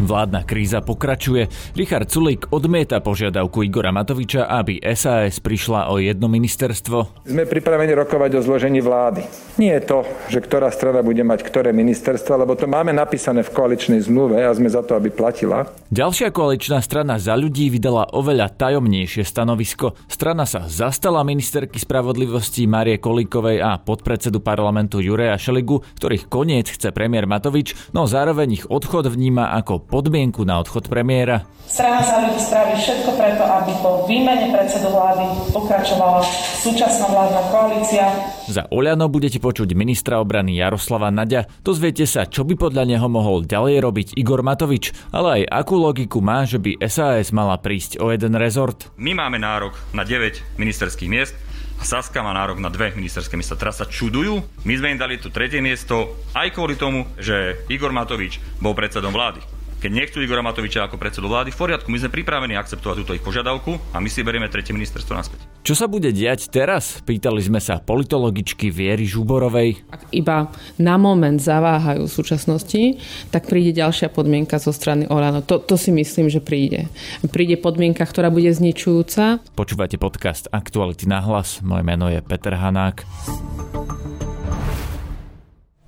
Vládna kríza pokračuje. Richard Sulík odmieta požiadavku Igora Matoviča, aby SAS prišla o jedno ministerstvo. Sme pripravení rokovať o zložení vlády. Nie je to, že ktorá strana bude mať ktoré ministerstvo, lebo to máme napísané v koaličnej zmluve a sme za to, aby platila. Ďalšia koaličná strana za ľudí vydala oveľa tajomnejšie stanovisko. Strana sa zastala ministerky spravodlivosti Marie Kolíkovej a podpredsedu parlamentu Jureja Šeligu, ktorých koniec chce premiér Matovič, no zároveň ich odchod vníma ako podmienku na odchod premiéra. Strana za ľudí spraví všetko preto, aby po výmene predsedu vlády pokračovala súčasná vládna koalícia. Za Oľano budete počuť ministra obrany Jaroslava Nadia. Dozviete sa, čo by podľa neho mohol ďalej robiť Igor Matovič, ale aj akú logiku má, že by SAS mala prísť o jeden rezort. My máme nárok na 9 ministerských miest, a Saska má nárok na dve ministerské miesta. Teraz sa čudujú. My sme im dali tu tretie miesto aj kvôli tomu, že Igor Matovič bol predsedom vlády. Keď nechcú Igora Matoviča ako predsedu vlády, v poriadku, my sme pripravení akceptovať túto ich požiadavku a my si berieme tretie ministerstvo naspäť. Čo sa bude diať teraz? Pýtali sme sa politologičky Viery Žuborovej. Ak iba na moment zaváhajú v súčasnosti, tak príde ďalšia podmienka zo strany Olano. To, to si myslím, že príde. Príde podmienka, ktorá bude zničujúca. Počúvate podcast Aktuality na hlas. Moje meno je Peter Hanák.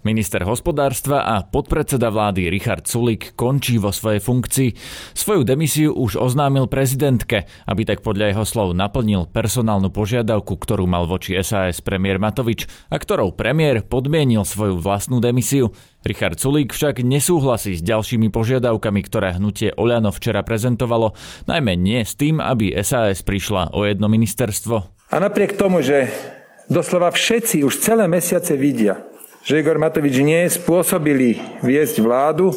Minister hospodárstva a podpredseda vlády Richard Sulik končí vo svojej funkcii. Svoju demisiu už oznámil prezidentke, aby tak podľa jeho slov naplnil personálnu požiadavku, ktorú mal voči SAS premiér Matovič a ktorou premiér podmienil svoju vlastnú demisiu. Richard Sulík však nesúhlasí s ďalšími požiadavkami, ktoré hnutie Oľano včera prezentovalo, najmä nie s tým, aby SAS prišla o jedno ministerstvo. A napriek tomu, že doslova všetci už celé mesiace vidia, že Igor Matovič nie spôsobili viesť vládu,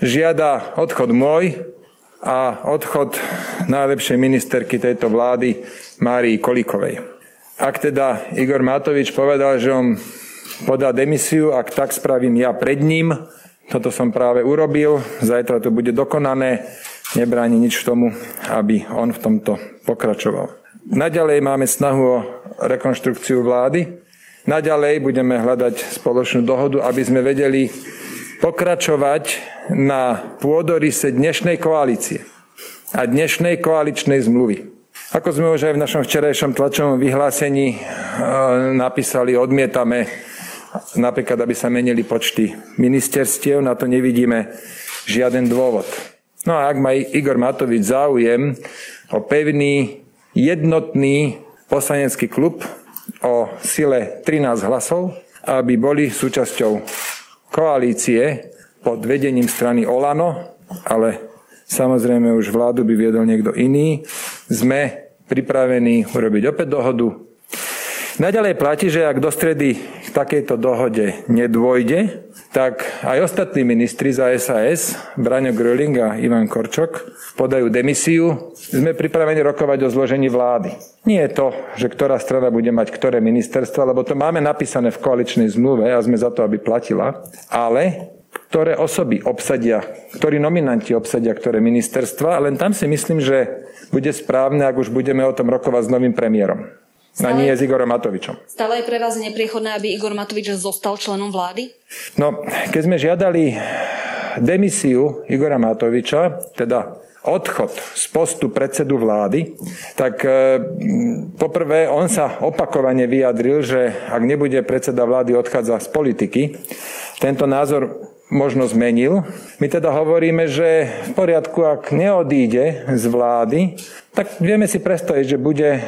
žiada odchod môj a odchod najlepšej ministerky tejto vlády Márii Kolikovej. Ak teda Igor Matovič povedal, že on podá demisiu, ak tak spravím ja pred ním, toto som práve urobil, zajtra to bude dokonané, nebráni nič tomu, aby on v tomto pokračoval. Naďalej máme snahu o rekonštrukciu vlády, Naďalej budeme hľadať spoločnú dohodu, aby sme vedeli pokračovať na pôdorise dnešnej koalície a dnešnej koaličnej zmluvy. Ako sme už aj v našom včerajšom tlačovom vyhlásení e, napísali, odmietame napríklad, aby sa menili počty ministerstiev, na to nevidíme žiaden dôvod. No a ak má Igor Matovič záujem o pevný, jednotný poslanecký klub, o sile 13 hlasov, aby boli súčasťou koalície pod vedením strany Olano, ale samozrejme už vládu by viedol niekto iný. Sme pripravení urobiť opäť dohodu. Naďalej platí, že ak do stredy k takejto dohode nedôjde, tak aj ostatní ministri za SAS, Braňo Gröling a Ivan Korčok, podajú demisiu. Sme pripravení rokovať o zložení vlády. Nie je to, že ktorá strana bude mať ktoré ministerstvo, lebo to máme napísané v koaličnej zmluve a sme za to, aby platila, ale ktoré osoby obsadia, ktorí nominanti obsadia ktoré ministerstva, len tam si myslím, že bude správne, ak už budeme o tom rokovať s novým premiérom. Stále, a nie s Igorom Matovičom. Stále je pre vás nepriechodné, aby Igor Matovič zostal členom vlády? No, keď sme žiadali demisiu Igora Matoviča, teda odchod z postu predsedu vlády, tak e, poprvé on sa opakovane vyjadril, že ak nebude predseda vlády odchádza z politiky, tento názor možno zmenil. My teda hovoríme, že v poriadku, ak neodíde z vlády, tak vieme si predstaviť, že, bude, e,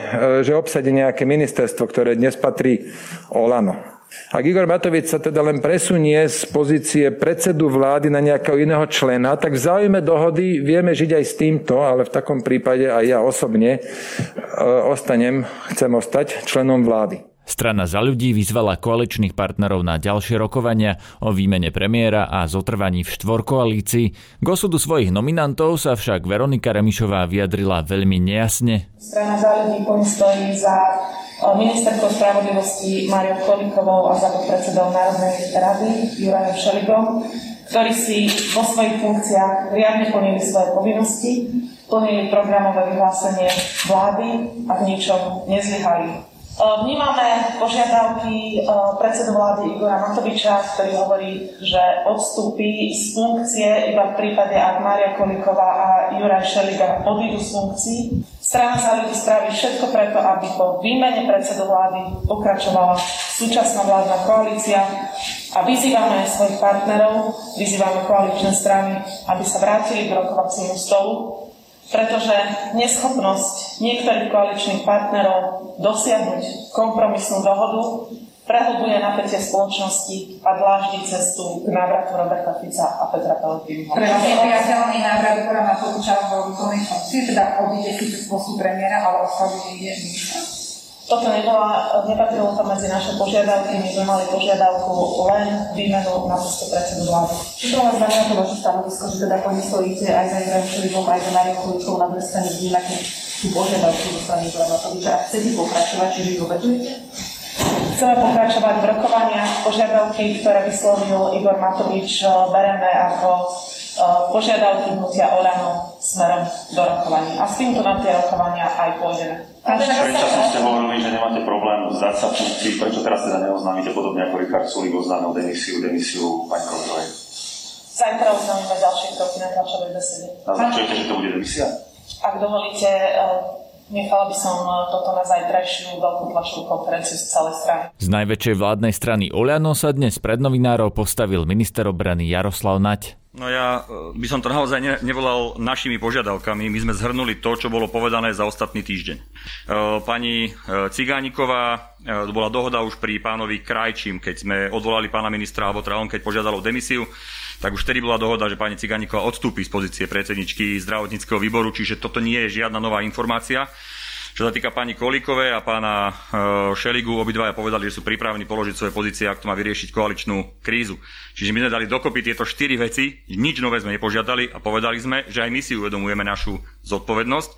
že obsadí nejaké ministerstvo, ktoré dnes patrí Olano. Ak Igor Matovič sa teda len presunie z pozície predsedu vlády na nejakého iného člena, tak v záujme dohody vieme žiť aj s týmto, ale v takom prípade aj ja osobne e, ostanem, chcem ostať členom vlády. Strana za ľudí vyzvala koaličných partnerov na ďalšie rokovania o výmene premiéra a zotrvaní v štvorkoalícii. K osudu svojich nominantov sa však Veronika Remišová vyjadrila veľmi nejasne. Strana za ľudí stojí za ministerkou spravodlivosti Mariou Kolíkovou a za podpredsedou Národnej rady Jurajom Šeligom, ktorí si vo svojich funkciách riadne plnili svoje povinnosti, plnili programové vyhlásenie vlády a v ničom nezlyhali. Vnímame požiadavky predsedu vlády Igora Matoviča, ktorý hovorí, že odstúpi z funkcie iba v prípade, ak Mária Kolíková a Juraj Šeliga odídu z funkcií. Strana sa ľudí spraví všetko preto, aby po výmene predsedu vlády pokračovala súčasná vládna koalícia a vyzývame svojich partnerov, vyzývame koaličné strany, aby sa vrátili k rokovaciemu stolu pretože neschopnosť niektorých koaličných partnerov dosiahnuť kompromisnú dohodu prehlbuje napätie spoločnosti a dláždi cestu k návratu Roberta Fica a Petra Pellegriniho. Pre vás je priateľný návrat na Matoviča vo výkonnej funkcii, teda odíde Fico z postu premiéra, ale oslavuje je ministra? Toto nebola, nepatrilo to medzi naše požiadavky, my sme mali požiadavku len výmenu na poste predsedu vlády. Čo to vás znamená to vaše stanovisko, že teda stojíte aj za Ibrahim Šelivom, aj za Mariou Kuličkou na druhej strane vnímate tú požiadavku zo strany Igora Matoviča a chcete pokračovať, čiže ju obetujete? Chceme pokračovať v rokovaniach. Požiadavky, ktoré vyslovil Igor Matovič, bereme ako požiadavky hnutia Olano smerom do rokovaní. A s týmto na tie rokovania aj pôjdeme. Predčasne ste hovorili, že nemáte problém vzdať sa funkcií, prečo teraz teda neoznámite podobne ako Richard Sulik oznámil demisiu, demisiu pani Kolovej? Zajtra oznámime ďalšie kroky na tlačovej besede. Naznačujete, že to bude demisia? Ak dovolíte, Nechala by som toto na zajtrajšiu veľkú tlačovú konferenciu z celej strany. Z najväčšej vládnej strany Oľano sa dnes pred novinárov postavil minister obrany Jaroslav Nať. No ja e, by som to naozaj ne, nevolal našimi požiadavkami. My sme zhrnuli to, čo bolo povedané za ostatný týždeň. E, pani Cigániková, to bola dohoda už pri pánovi Krajčím, keď sme odvolali pána ministra, alebo teda on keď požiadal o demisiu, tak už vtedy bola dohoda, že pani Cigániková odstúpi z pozície predsedničky zdravotníckého výboru, čiže toto nie je žiadna nová informácia. Čo sa týka pani Kolíkovej a pána e, Šeligu, obidvaja povedali, že sú pripravení položiť svoje pozície, ak to má vyriešiť koaličnú krízu. Čiže my sme dali dokopy tieto štyri veci, nič nové sme nepožiadali a povedali sme, že aj my si uvedomujeme našu zodpovednosť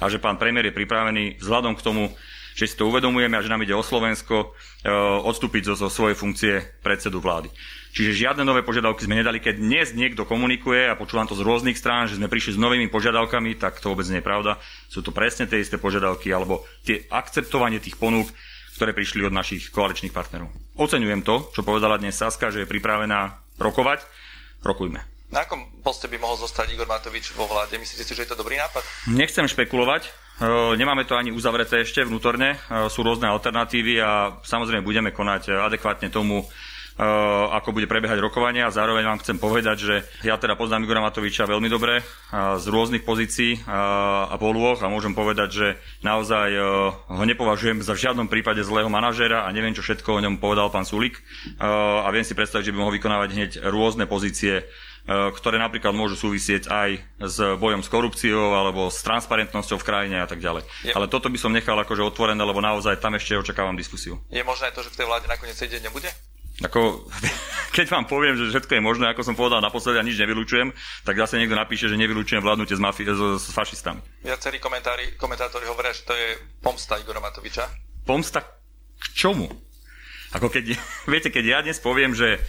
a že pán premiér je pripravený vzhľadom k tomu, že si to uvedomujeme a že nám ide o Slovensko, e, odstúpiť zo, zo svojej funkcie predsedu vlády. Čiže žiadne nové požiadavky sme nedali. Keď dnes niekto komunikuje a počúvam to z rôznych strán, že sme prišli s novými požiadavkami, tak to vôbec nie je pravda. Sú to presne tie isté požiadavky alebo tie akceptovanie tých ponúk, ktoré prišli od našich koaličných partnerov. Oceňujem to, čo povedala dnes Saska, že je pripravená rokovať. Rokujme. Na akom poste by mohol zostať Igor Matovič vo vláde? Myslíte si, že je to dobrý nápad? Nechcem špekulovať. E, nemáme to ani uzavreté ešte vnútorne. E, sú rôzne alternatívy a samozrejme budeme konať adekvátne tomu, ako bude prebiehať rokovania a zároveň vám chcem povedať, že ja teda poznám Igora Matoviča veľmi dobre eh, z rôznych pozícií eh, a polôch a môžem povedať, že naozaj ho nepovažujem za v žiadnom prípade zlého manažéra a neviem, čo všetko o ňom povedal pán Sulik a viem si predstaviť, že by mohol vykonávať hneď rôzne pozície ktoré napríklad môžu súvisieť aj s bojom s korupciou alebo s transparentnosťou v krajine a tak ďalej. Je... Ale toto by som nechal akože otvorené, lebo naozaj tam ešte očakávam diskusiu. Je možné to, že v tej vláde nakoniec sedieť nebude? Ako, keď vám poviem, že všetko je možné, ako som povedal naposledy a nič nevylučujem, tak zase niekto napíše, že nevylučujem vládnutie s, mafi- s, s fašistami. Viacerí komentátori hovoria, že to je pomsta Igora Matoviča. Pomsta k čomu? Ako keď, viete, keď ja dnes poviem, že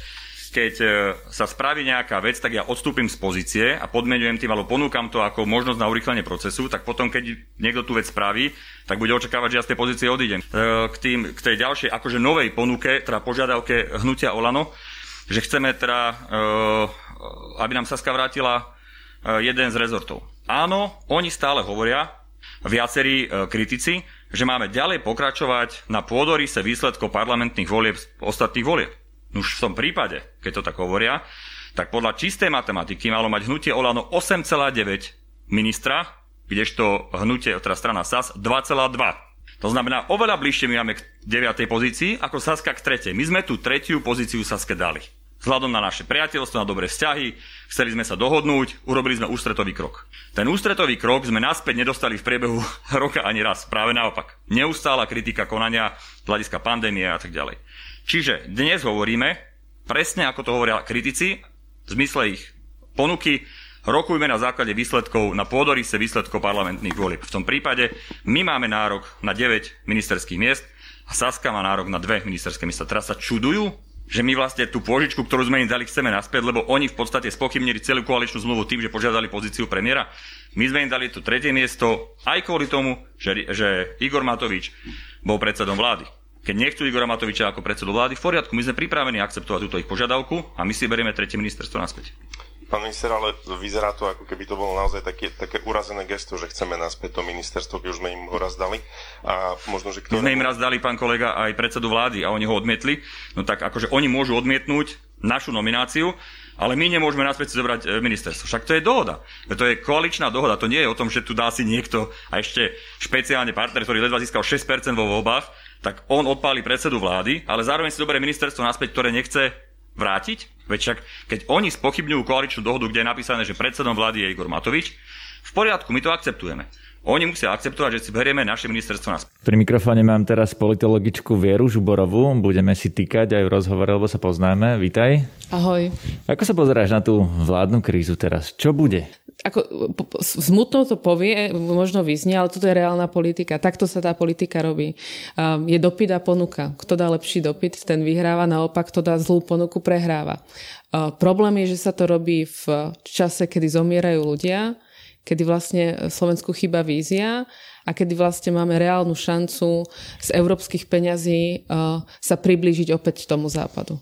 keď e, sa spraví nejaká vec, tak ja odstúpim z pozície a podmenujem tým, alebo ponúkam to ako možnosť na urychlenie procesu, tak potom, keď niekto tú vec spraví, tak bude očakávať, že ja z tej pozície odídem. E, k, tým, k tej ďalšej, akože novej ponuke, teda požiadavke hnutia Olano, že chceme teda, e, aby nám Saska vrátila jeden z rezortov. Áno, oni stále hovoria, viacerí kritici, že máme ďalej pokračovať na pôdorise výsledkov parlamentných volieb ostatných volieb. Už v tom prípade, keď to tak hovoria, tak podľa čistej matematiky malo mať hnutie Olano 8,9 ministra, kdežto hnutie, teda strana SAS, 2,2. To znamená, oveľa bližšie my máme k 9. pozícii, ako Saska k 3. My sme tú tretiu pozíciu Saske dali. vzhľadom na naše priateľstvo, na dobré vzťahy, chceli sme sa dohodnúť, urobili sme ústretový krok. Ten ústretový krok sme naspäť nedostali v priebehu roka ani raz, práve naopak. Neustála kritika konania hľadiska pandémie a tak ďalej. Čiže dnes hovoríme, presne ako to hovoria kritici, v zmysle ich ponuky, rokujme na základe výsledkov, na pôdorise výsledkov parlamentných volieb. V tom prípade my máme nárok na 9 ministerských miest a Saska má nárok na dve ministerské miesta. Teraz sa čudujú, že my vlastne tú pôžičku, ktorú sme im dali, chceme naspäť, lebo oni v podstate spochybnili celú koaličnú zmluvu tým, že požiadali pozíciu premiéra. My sme im dali to tretie miesto aj kvôli tomu, že, že Igor Matovič bol predsedom vlády. Keď nechcú Igora Matoviča ako predsedu vlády, v poriadku, my sme pripravení akceptovať túto ich požiadavku a my si berieme tretie ministerstvo naspäť. Pán minister, ale vyzerá to, ako keby to bolo naozaj také, také urazené gesto, že chceme naspäť to ministerstvo, keď už sme im ho raz dali. A možno, že ktoré... My sme im raz dali, pán kolega, aj predsedu vlády a oni ho odmietli. No tak akože oni môžu odmietnúť našu nomináciu, ale my nemôžeme naspäť si zobrať e, ministerstvo. Však to je dohoda. To je koaličná dohoda. To nie je o tom, že tu dá si niekto a ešte špeciálne partner, ktorý ledva získal 6% vo voľbách, tak on odpáli predsedu vlády, ale zároveň si zoberie ministerstvo naspäť, ktoré nechce vrátiť? Veď však, keď oni spochybňujú koaličnú dohodu, kde je napísané, že predsedom vlády je Igor Matovič, v poriadku, my to akceptujeme. Oni musia akceptovať, že si berieme naše ministerstvo na Pri mikrofóne mám teraz politologičku Vieru Žuborovú. Budeme si týkať aj v rozhovore, lebo sa poznáme. Vítaj. Ahoj. Ako sa pozeráš na tú vládnu krízu teraz? Čo bude? Ako, smutno to povie, možno vyznie, ale toto je reálna politika. Takto sa tá politika robí. Um, je dopyt a ponuka. Kto dá lepší dopyt, ten vyhráva, naopak, kto dá zlú ponuku, prehráva. Uh, problém je, že sa to robí v čase, kedy zomierajú ľudia, kedy vlastne Slovensku chýba vízia a kedy vlastne máme reálnu šancu z európskych peňazí uh, sa priblížiť opäť tomu západu.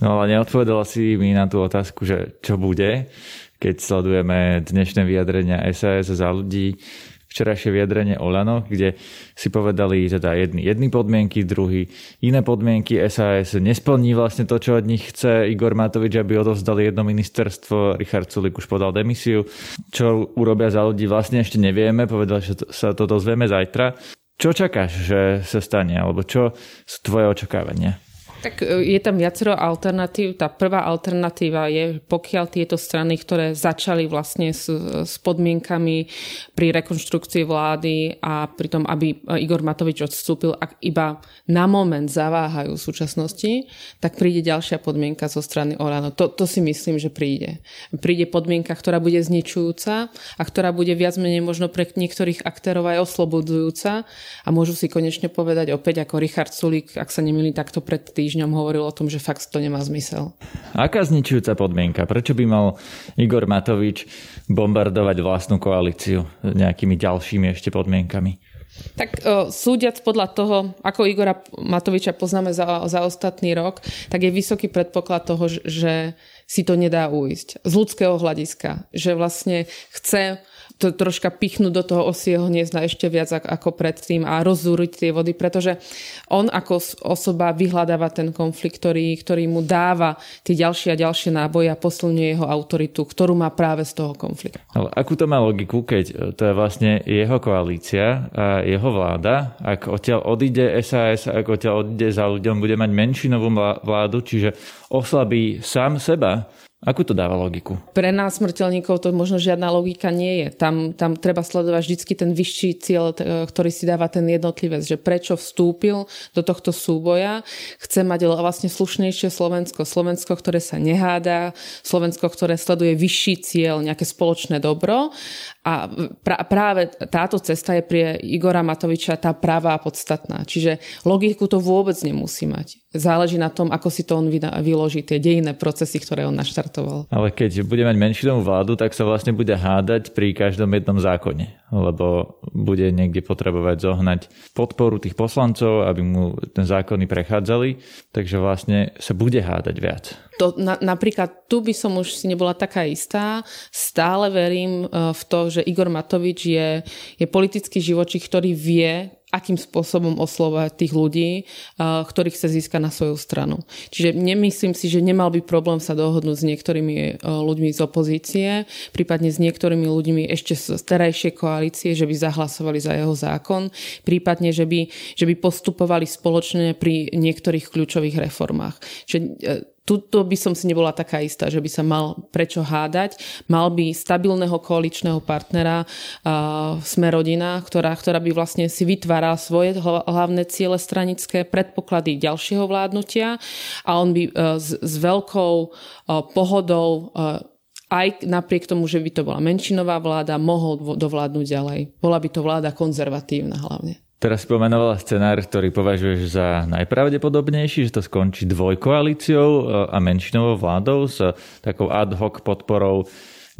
No ale neodpovedala si mi na tú otázku, že čo bude, keď sledujeme dnešné vyjadrenia SAS za ľudí, včerajšie vyjadrenie Olano, kde si povedali teda jedny, jedny podmienky, druhý iné podmienky. SAS nesplní vlastne to, čo od nich chce Igor Matovič, aby odovzdali jedno ministerstvo. Richard Sulik už podal demisiu. Čo urobia za ľudí vlastne ešte nevieme. Povedali, že sa to dozvieme zajtra. Čo čakáš, že sa stane? Alebo čo sú tvoje očakávania? Tak e, je tam viacero alternatív. Tá prvá alternatíva je, pokiaľ tieto strany, ktoré začali vlastne s, s podmienkami pri rekonštrukcii vlády a pri tom, aby Igor Matovič odstúpil, ak iba na moment zaváhajú v súčasnosti, tak príde ďalšia podmienka zo strany Olano. To, to si myslím, že príde. Príde podmienka, ktorá bude zničujúca a ktorá bude viac menej možno pre niektorých aktérov aj oslobodzujúca a môžu si konečne povedať opäť ako Richard Sulík, ak sa nemýli takto pred tým týždňom hovoril o tom, že fakt to nemá zmysel. Aká zničujúca podmienka? Prečo by mal Igor Matovič bombardovať vlastnú koalíciu nejakými ďalšími ešte podmienkami? Tak súdiac podľa toho, ako Igora Matoviča poznáme za, za ostatný rok, tak je vysoký predpoklad toho, že si to nedá uísť. Z ľudského hľadiska. Že vlastne chce to troška pichnúť do toho osieho hniezda ešte viac ako predtým a rozzúriť tie vody, pretože on ako osoba vyhľadáva ten konflikt, ktorý, ktorý mu dáva tie ďalšie a ďalšie náboje a posilňuje jeho autoritu, ktorú má práve z toho konfliktu. Ale akú to má logiku, keď to je vlastne jeho koalícia a jeho vláda, ak odtiaľ odíde SAS, ak odtiaľ odíde za ľuďom, bude mať menšinovú vládu, čiže oslabí sám seba, Akú to dáva logiku? Pre nás smrteľníkov to možno žiadna logika nie je. Tam, tam treba sledovať vždy ten vyšší cieľ, ktorý si dáva ten jednotlivec, že prečo vstúpil do tohto súboja. Chce mať vlastne slušnejšie Slovensko. Slovensko, ktoré sa neháda, Slovensko, ktoré sleduje vyšší cieľ, nejaké spoločné dobro. A pra, práve táto cesta je pre Igora Matoviča tá pravá podstatná. Čiže logiku to vôbec nemusí mať. Záleží na tom, ako si to on vyloží, tie dejinné procesy, ktoré on naštartoval. Ale keď bude mať menšinovú vládu, tak sa vlastne bude hádať pri každom jednom zákone, lebo bude niekde potrebovať zohnať podporu tých poslancov, aby mu ten zákony prechádzali, takže vlastne sa bude hádať viac. To, na, napríklad tu by som už si nebola taká istá. Stále verím e, v to, že Igor Matovič je, je politický živočík, ktorý vie, akým spôsobom oslovať tých ľudí, ktorých chce získať na svoju stranu. Čiže nemyslím si, že nemal by problém sa dohodnúť s niektorými ľuďmi z opozície, prípadne s niektorými ľuďmi ešte z terajšej koalície, že by zahlasovali za jeho zákon, prípadne, že by, že by postupovali spoločne pri niektorých kľúčových reformách. Čiže e, tuto by som si nebola taká istá, že by sa mal prečo hádať. Mal by stabilného koaličného partnera uh, Sme rodina, ktorá, ktorá by vlastne si vytvárala svoje hlavné ciele stranické, predpoklady ďalšieho vládnutia a on by uh, s, s veľkou uh, pohodou uh, aj napriek tomu, že by to bola menšinová vláda, mohol dovládnuť ďalej. Bola by to vláda konzervatívna hlavne. Teraz spomenovala scenár, ktorý považuješ za najpravdepodobnejší, že to skončí dvojkoalíciou e, a menšinovou vládou s takou ad hoc podporou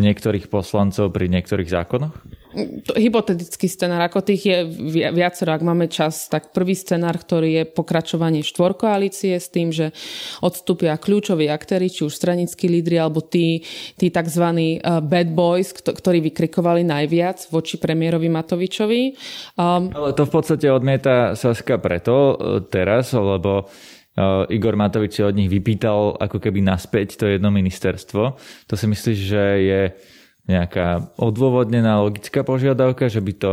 niektorých poslancov pri niektorých zákonoch? hypotetický scenár, ako tých je viacero, ak máme čas, tak prvý scenár, ktorý je pokračovanie štvorkoalície s tým, že odstúpia kľúčoví aktéry, či už stranickí lídry, alebo tí, tí tzv. Eh, bad boys, ktorí vykrikovali najviac voči premiérovi Matovičovi. Um, Ale to v podstate odmieta Saska preto eh, teraz, lebo Igor Matovič si od nich vypýtal ako keby naspäť to jedno ministerstvo. To si myslíš, že je nejaká odôvodnená logická požiadavka, že by to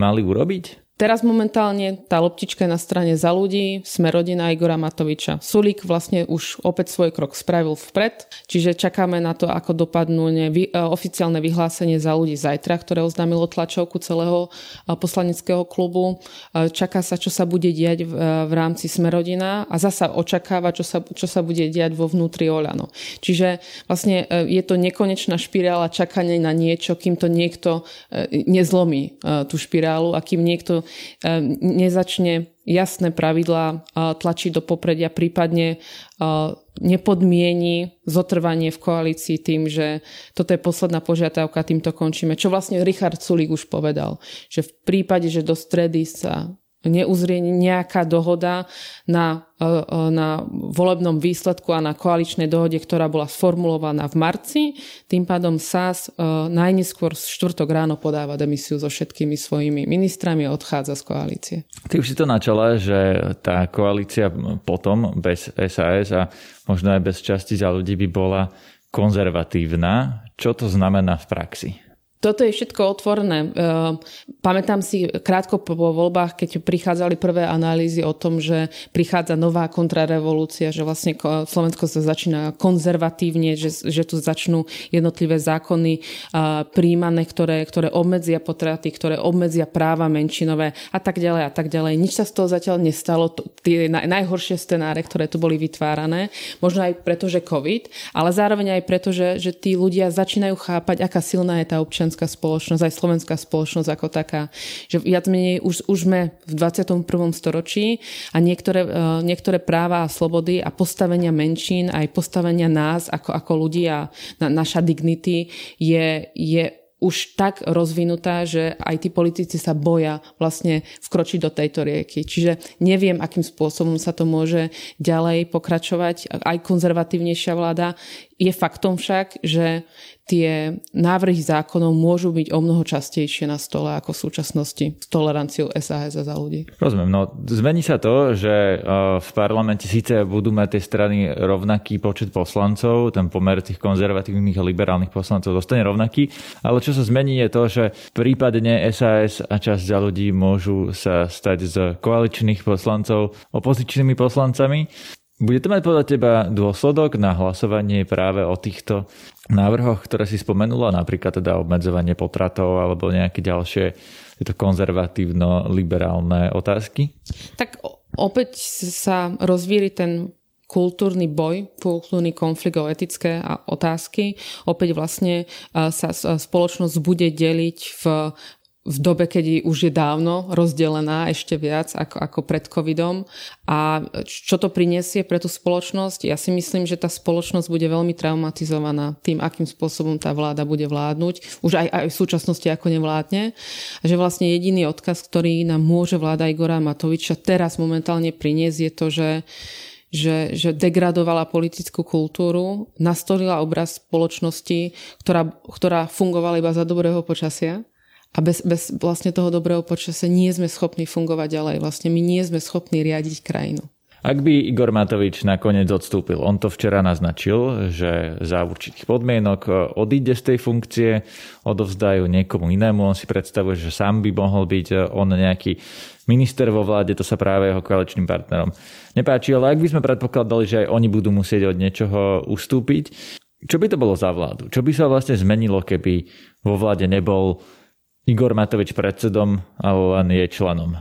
mali urobiť? Teraz momentálne tá loptička je na strane za ľudí, sme rodina Igora Matoviča. Sulík vlastne už opäť svoj krok spravil vpred, čiže čakáme na to, ako dopadnú nevy, e, oficiálne vyhlásenie za ľudí zajtra, ktoré oznámilo tlačovku celého e, poslaneckého klubu. E, čaká sa, čo sa bude diať v, v rámci Smerodina a zasa očakáva, čo sa, čo sa bude diať vo vnútri Oľano. Čiže vlastne je to nekonečná špirála čakania na niečo, kým to niekto nezlomí tú špirálu a kým niekto nezačne jasné pravidlá tlačiť do popredia, prípadne nepodmieni zotrvanie v koalícii tým, že toto je posledná požiadavka, týmto končíme. Čo vlastne Richard Sulík už povedal, že v prípade, že do stredy sa neuzrie nejaká dohoda na, e, e, na volebnom výsledku a na koaličnej dohode, ktorá bola sformulovaná v marci. Tým pádom SAS e, najneskôr štvrtok ráno podáva demisiu so všetkými svojimi ministrami a odchádza z koalície. Ty už si to načala, že tá koalícia potom bez SAS a možno aj bez časti za ľudí by bola konzervatívna. Čo to znamená v praxi? Toto je všetko otvorené. Ehm, pamätám si krátko po voľbách, keď prichádzali prvé analýzy o tom, že prichádza nová kontrarevolúcia, že vlastne Slovensko sa začína konzervatívne, že, že tu začnú jednotlivé zákony príjmané, ktoré, ktoré obmedzia potraty, ktoré obmedzia práva menšinové a tak ďalej a tak ďalej. Nič sa z toho zatiaľ nestalo. Tie najhoršie scenáre, ktoré tu boli vytvárané, možno aj preto, že COVID, ale zároveň aj preto, že, že tí ľudia začínajú chápať, aká silná je tá občanská občianská spoločnosť, aj slovenská spoločnosť ako taká. Že viac menej už, už sme v 21. storočí a niektoré, e, niektoré práva a slobody a postavenia menšín, aj postavenia nás ako, ako ľudí a na, naša dignity je, je už tak rozvinutá, že aj tí politici sa boja vlastne vkročiť do tejto rieky. Čiže neviem, akým spôsobom sa to môže ďalej pokračovať. Aj konzervatívnejšia vláda. Je faktom však, že tie návrhy zákonov môžu byť o mnoho častejšie na stole ako v súčasnosti s toleranciou SAS a za ľudí. Rozumiem, no zmení sa to, že e, v parlamente síce budú mať tie strany rovnaký počet poslancov, ten pomer tých konzervatívnych a liberálnych poslancov zostane rovnaký, ale čo sa zmení je to, že prípadne SAS a časť za ľudí môžu sa stať z koaličných poslancov opozičnými poslancami. Bude to mať podľa teba dôsledok na hlasovanie práve o týchto návrhoch, ktoré si spomenula, napríklad teda obmedzovanie potratov alebo nejaké ďalšie tieto konzervatívno-liberálne otázky? Tak opäť sa rozvíri ten kultúrny boj, kultúrny konflikt o etické otázky. Opäť vlastne sa spoločnosť bude deliť v v dobe, keď už je dávno rozdelená ešte viac ako, ako pred covidom. A čo to prinesie pre tú spoločnosť? Ja si myslím, že tá spoločnosť bude veľmi traumatizovaná tým, akým spôsobom tá vláda bude vládnuť. Už aj, aj v súčasnosti ako nevládne. A že vlastne jediný odkaz, ktorý nám môže vláda Igora Matoviča teraz momentálne priniesť, je to, že že, že degradovala politickú kultúru, nastolila obraz spoločnosti, ktorá, ktorá fungovala iba za dobrého počasia a bez, bez vlastne toho dobrého počasia nie sme schopní fungovať ďalej. Vlastne my nie sme schopní riadiť krajinu. Ak by Igor Matovič nakoniec odstúpil, on to včera naznačil, že za určitých podmienok odíde z tej funkcie, odovzdajú niekomu inému, on si predstavuje, že sám by mohol byť on nejaký minister vo vláde, to sa práve jeho koaličným partnerom nepáči, ale ak by sme predpokladali, že aj oni budú musieť od niečoho ustúpiť, čo by to bolo za vládu? Čo by sa vlastne zmenilo, keby vo vláde nebol Igor Matovič predsedom, ale len jej členom?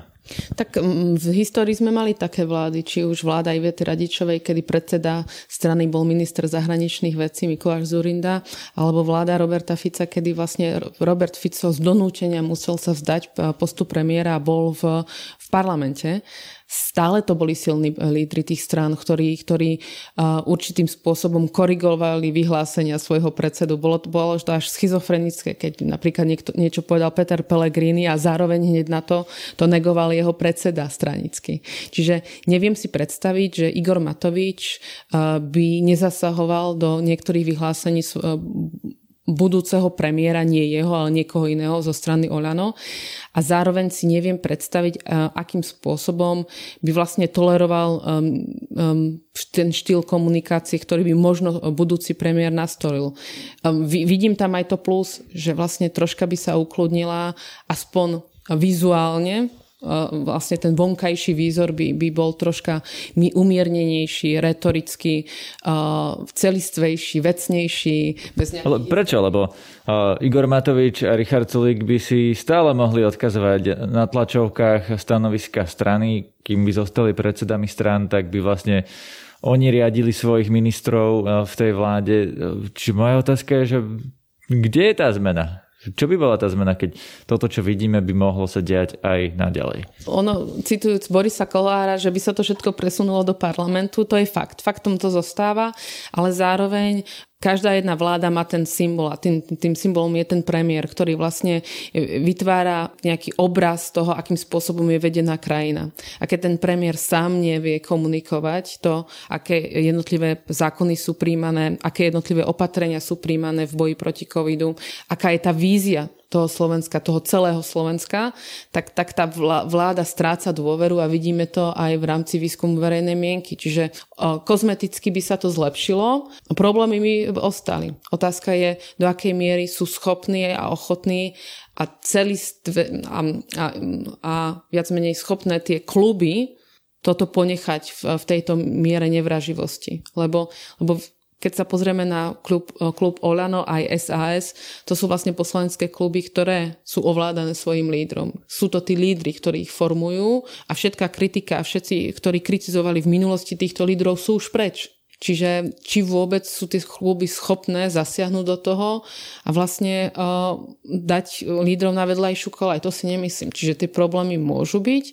Tak v histórii sme mali také vlády, či už vláda Ivety Radičovej, kedy predseda strany bol minister zahraničných vecí Mikuláš Zurinda, alebo vláda Roberta Fica, kedy vlastne Robert Fico z donútenia musel sa vzdať postu premiéra a bol v, v parlamente stále to boli silní lídry tých strán, ktorí, ktorí uh, určitým spôsobom korigovali vyhlásenia svojho predsedu. Bolo, bolo to až schizofrenické, keď napríklad niekto, niečo povedal Peter Pellegrini a zároveň hneď na to to negoval jeho predseda stranicky. Čiže neviem si predstaviť, že Igor Matovič uh, by nezasahoval do niektorých vyhlásení uh, budúceho premiéra, nie jeho, ale niekoho iného zo strany Olano. A zároveň si neviem predstaviť, uh, akým spôsobom by vlastne toleroval um, um, ten štýl komunikácie, ktorý by možno budúci premiér nastolil. Um, vidím tam aj to plus, že vlastne troška by sa ukludnila aspoň vizuálne vlastne ten vonkajší výzor by, by bol troška umiernenejší, retoricky, uh, celistvejší, vecnejší. Bez nejakých... Ale prečo? Lebo Igor Matovič a Richard Sulik by si stále mohli odkazovať na tlačovkách stanoviska strany, kým by zostali predsedami strán, tak by vlastne oni riadili svojich ministrov v tej vláde. Či moja otázka je, že kde je tá zmena? Čo by bola tá zmena, keď toto, čo vidíme, by mohlo sa diať aj naďalej? Ono, citujúc Borisa Kolára, že by sa to všetko presunulo do parlamentu, to je fakt. Faktom to zostáva, ale zároveň každá jedna vláda má ten symbol a tým, tým symbolom je ten premiér, ktorý vlastne vytvára nejaký obraz toho, akým spôsobom je vedená krajina. A keď ten premiér sám nevie komunikovať to, aké jednotlivé zákony sú príjmané, aké jednotlivé opatrenia sú príjmané v boji proti covidu, aká je tá vízia toho Slovenska, toho celého Slovenska, tak, tak tá vláda stráca dôveru a vidíme to aj v rámci výskumu verejnej mienky. Čiže o, kozmeticky by sa to zlepšilo, problémy by ostali. Otázka je, do akej miery sú schopní a ochotní a celistve a, a, a viac menej schopné tie kluby toto ponechať v, v tejto miere nevraživosti. Lebo, lebo keď sa pozrieme na klub, e, klub Olano aj SAS, to sú vlastne poslanecké kluby, ktoré sú ovládané svojim lídrom. Sú to tí lídry, ktorí ich formujú a všetká kritika a všetci, ktorí kritizovali v minulosti týchto lídrov, sú už preč. Čiže či vôbec sú tie kluby schopné zasiahnuť do toho a vlastne uh, dať lídrov na vedľajšiu kolaj, to si nemyslím. Čiže tie problémy môžu byť.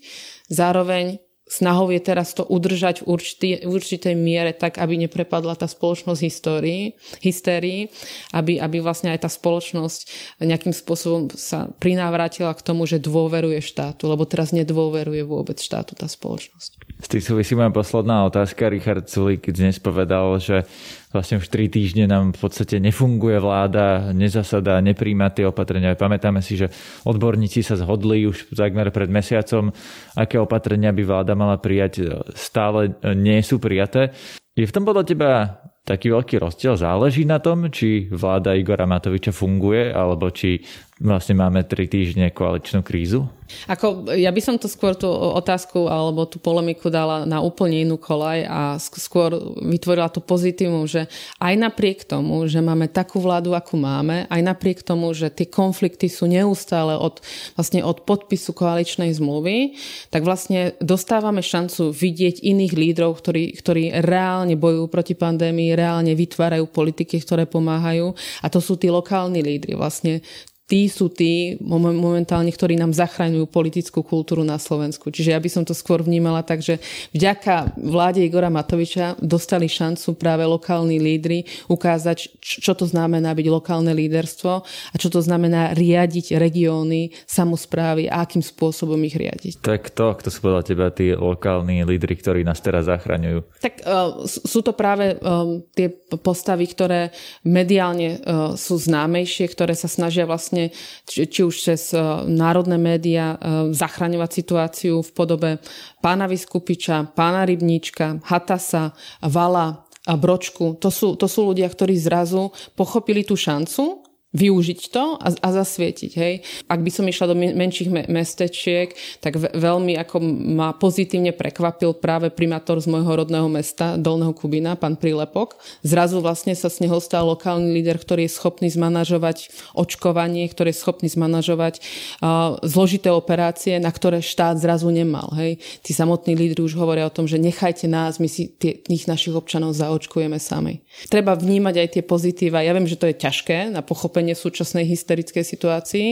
Zároveň snahou je teraz to udržať v, určitý, v určitej miere tak, aby neprepadla tá spoločnosť histórii, hystérii, aby, aby vlastne aj tá spoločnosť nejakým spôsobom sa prinávrátila k tomu, že dôveruje štátu, lebo teraz nedôveruje vôbec štátu tá spoločnosť. S tým súvisí moja posledná otázka. Richard Sulik dnes povedal, že vlastne už tri týždne nám v podstate nefunguje vláda, nezasadá, nepríjma tie opatrenia. Pamätáme si, že odborníci sa zhodli už takmer pred mesiacom, aké opatrenia by vláda mala prijať, stále nie sú prijaté. Je v tom podľa teba taký veľký rozdiel? Záleží na tom, či vláda Igora Matoviča funguje, alebo či vlastne máme tri týždne koaličnú krízu? Ako, ja by som to skôr tú otázku alebo tú polemiku dala na úplne inú kolaj a skôr vytvorila to pozitívum, že aj napriek tomu, že máme takú vládu, akú máme, aj napriek tomu, že tie konflikty sú neustále od, vlastne od podpisu koaličnej zmluvy, tak vlastne dostávame šancu vidieť iných lídrov, ktorí, ktorí reálne bojujú proti pandémii, reálne vytvárajú politiky, ktoré pomáhajú a to sú tí lokálni lídry. Vlastne tí sú tí momentálne, ktorí nám zachraňujú politickú kultúru na Slovensku. Čiže ja by som to skôr vnímala tak, že vďaka vláde Igora Matoviča dostali šancu práve lokálni lídry ukázať, čo to znamená byť lokálne líderstvo a čo to znamená riadiť regióny, samozprávy a akým spôsobom ich riadiť. Tak to, kto sú podľa teba tí lokálni lídry, ktorí nás teraz zachraňujú? Tak uh, sú to práve uh, tie postavy, ktoré mediálne uh, sú známejšie, ktoré sa snažia vlastne vlastne či, už cez národné médiá zachraňovať situáciu v podobe pána Vyskupiča, pána Rybníčka, Hatasa, Vala, a Bročku. To sú, to sú ľudia, ktorí zrazu pochopili tú šancu využiť to a, a zasvietiť. Hej. Ak by som išla do menších me- mestečiek, tak ve- veľmi ako ma pozitívne prekvapil práve primátor z môjho rodného mesta, Dolného Kubina, pán Prilepok. Zrazu vlastne sa z neho stal lokálny líder, ktorý je schopný zmanažovať očkovanie, ktorý je schopný zmanažovať uh, zložité operácie, na ktoré štát zrazu nemal. Hej. Tí samotní lídry už hovoria o tom, že nechajte nás, my si tie, tých našich občanov zaočkujeme sami. Treba vnímať aj tie pozitíva. Ja viem, že to je ťažké na pochopenie riešenie súčasnej hysterickej situácii,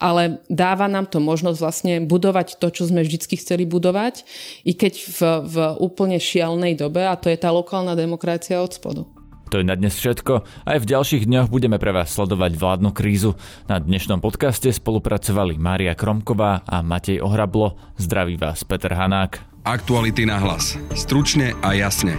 ale dáva nám to možnosť vlastne budovať to, čo sme vždy chceli budovať, i keď v, v úplne šialnej dobe, a to je tá lokálna demokracia od spodu. To je na dnes všetko. Aj v ďalších dňoch budeme pre vás sledovať vládnu krízu. Na dnešnom podcaste spolupracovali Mária Kromková a Matej Ohrablo. Zdraví vás Peter Hanák. Aktuality na hlas. Stručne a jasne.